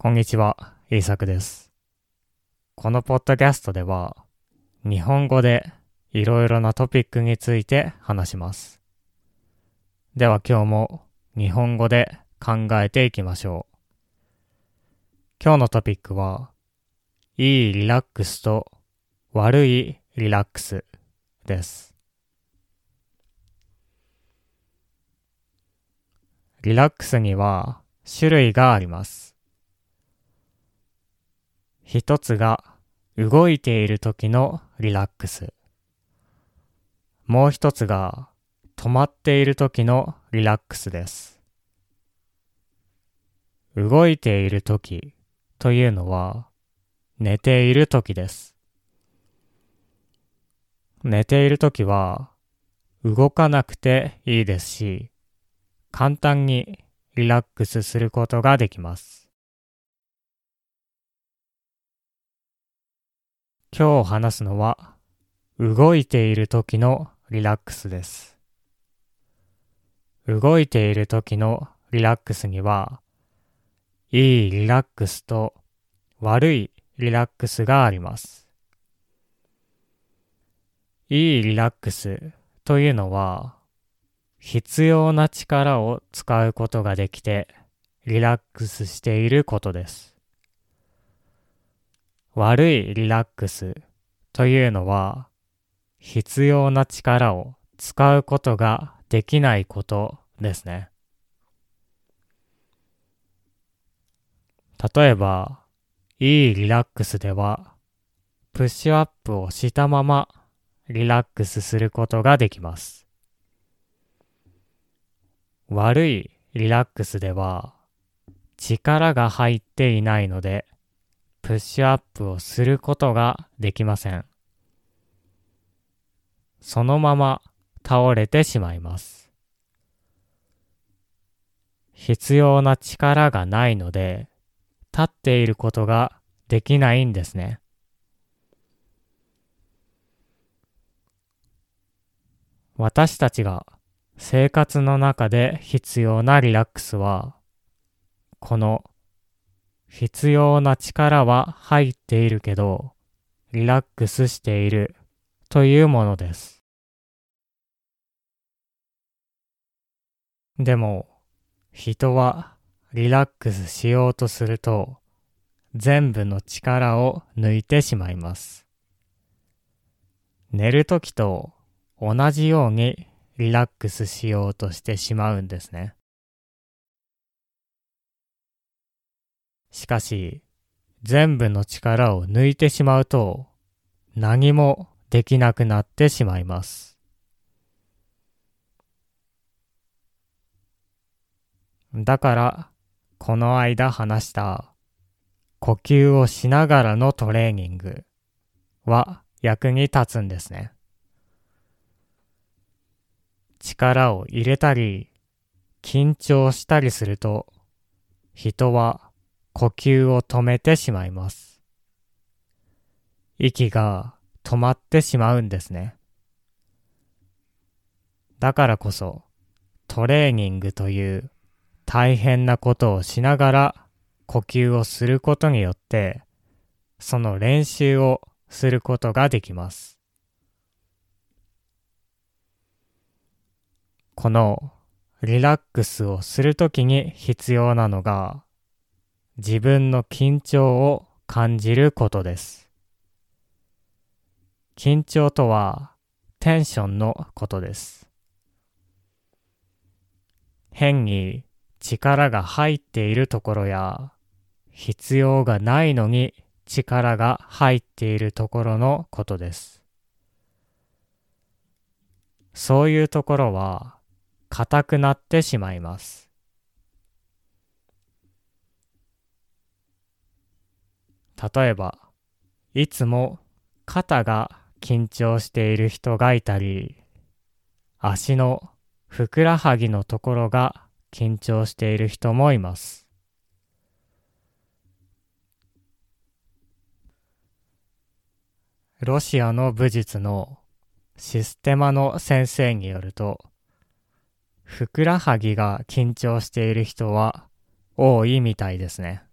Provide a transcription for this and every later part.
こんにちは、イーサクです。このポッドキャストでは、日本語でいろいろなトピックについて話します。では今日も日本語で考えていきましょう。今日のトピックは、いいリラックスと悪いリラックスです。リラックスには種類があります。一つが動いている時のリラックス。もう一つが止まっている時のリラックスです。動いている時というのは寝ている時です。寝ている時は動かなくていいですし、簡単にリラックスすることができます。今日話すのは動いている時のリラックスです。動いている時のリラックスにはいいリラックスと悪いリラックスがあります。いいリラックスというのは必要な力を使うことができてリラックスしていることです。悪いリラックスというのは必要な力を使うことができないことですね。例えば、いいリラックスではプッシュアップをしたままリラックスすることができます。悪いリラックスでは力が入っていないのでプッシュアップをすることができません。そのまま倒れてしまいます。必要な力がないので立っていることができないんですね。私たちが生活の中で必要なリラックスはこの必要な力は入っているけど、リラックスしているというものです。でも、人はリラックスしようとすると、全部の力を抜いてしまいます。寝るときと同じようにリラックスしようとしてしまうんですね。しかし、全部の力を抜いてしまうと、何もできなくなってしまいます。だから、この間話した、呼吸をしながらのトレーニングは役に立つんですね。力を入れたり、緊張したりすると、人は呼吸を止めてしまいます。息が止まってしまうんですね。だからこそトレーニングという大変なことをしながら呼吸をすることによってその練習をすることができます。このリラックスをするときに必要なのが自分の緊張を感じることです。緊張とはテンションのことです。変に力が入っているところや必要がないのに力が入っているところのことです。そういうところは硬くなってしまいます。例えば、いつも肩が緊張している人がいたり、足のふくらはぎのところが緊張している人もいます。ロシアの武術のシステマの先生によると、ふくらはぎが緊張している人は多いみたいですね。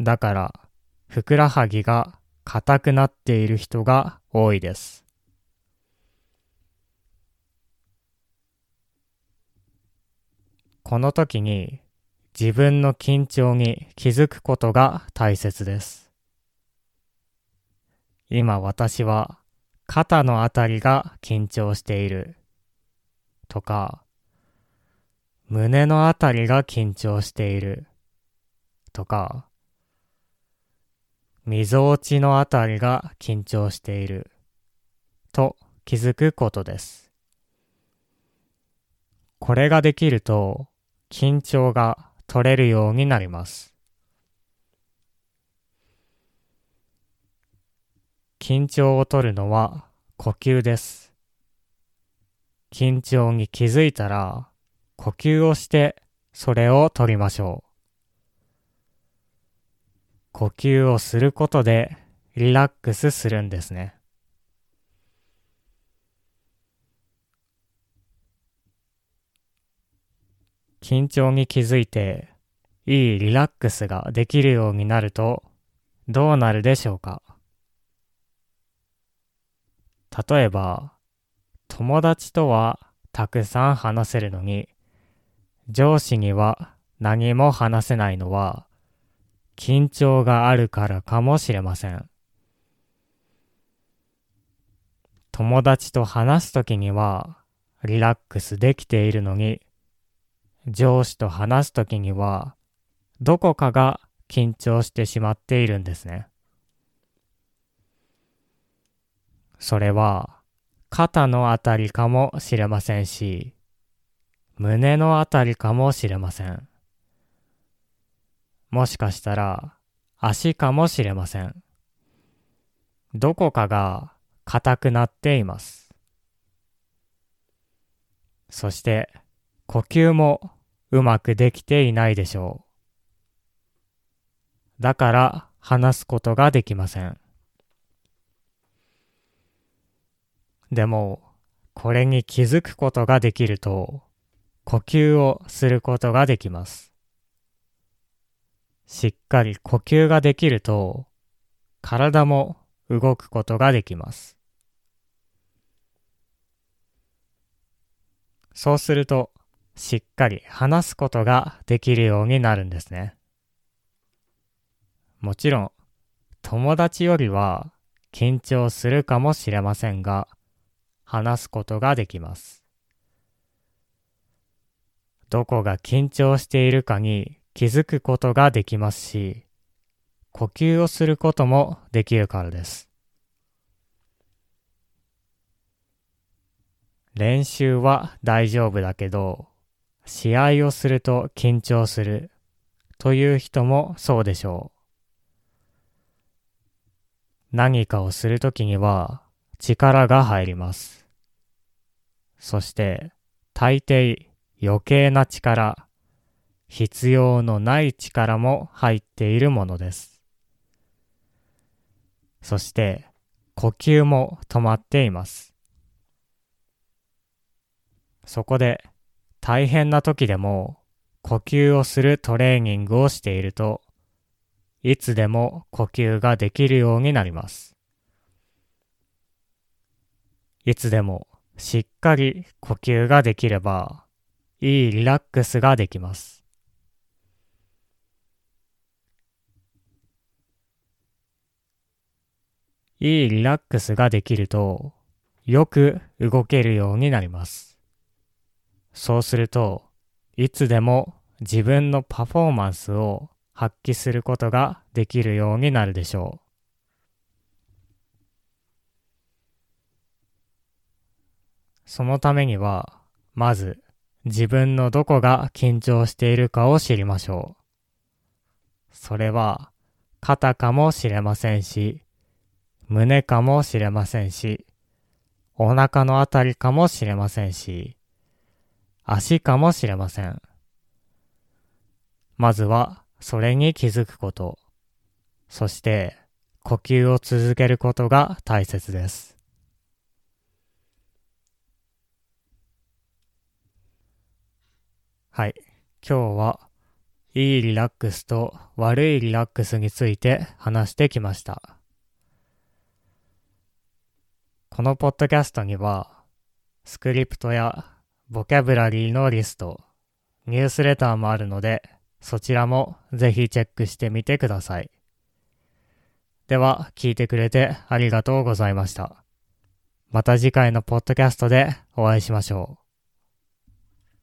だから、ふくらはぎが硬くなっている人が多いです。この時に自分の緊張に気づくことが大切です。今私は肩のあたりが緊張しているとか胸のあたりが緊張しているとかみぞおちのあたりが緊張していると気づくことです。これができると緊張が取れるようになります。緊張を取るのは呼吸です。緊張に気づいたら呼吸をしてそれを取りましょう。呼吸をすることでリラックスするんですね。緊張に気づいていいリラックスができるようになるとどうなるでしょうか？例えば友達とはたくさん話せるのに上司には何も話せないのは緊張があるからかもしれません。友達と話すときにはリラックスできているのに、上司と話すときにはどこかが緊張してしまっているんですね。それは肩のあたりかもしれませんし、胸のあたりかもしれません。もしかしたら足かもしれません。どこかが硬くなっています。そして呼吸もうまくできていないでしょう。だから話すことができません。でも、これに気づくことができると、呼吸をすることができます。しっかり呼吸ができると、体も動くことができます。そうすると、しっかり話すことができるようになるんですね。もちろん、友達よりは緊張するかもしれませんが、話すことができます。どこが緊張しているかに気づくことができますし、呼吸をすることもできるからです。練習は大丈夫だけど、試合をすると緊張するという人もそうでしょう。何かをするときには力が入ります。そして大抵余計な力必要のない力も入っているものです。そして呼吸も止まっています。そこで大変な時でも呼吸をするトレーニングをしているといつでも呼吸ができるようになります。いつでもしっかり呼吸ができればいいリラックスができます。いいリラックスができると、よく動けるようになります。そうすると、いつでも自分のパフォーマンスを発揮することができるようになるでしょう。そのためには、まず自分のどこが緊張しているかを知りましょう。それは肩かもしれませんし、胸かもしれませんし、お腹のあたりかもしれませんし、足かもしれません。まずは、それに気づくこと。そして、呼吸を続けることが大切です。はい。今日は、いいリラックスと悪いリラックスについて話してきました。このポッドキャストには、スクリプトやボキャブラリーのリスト、ニュースレターもあるので、そちらもぜひチェックしてみてください。では、聞いてくれてありがとうございました。また次回のポッドキャストでお会いしましょう。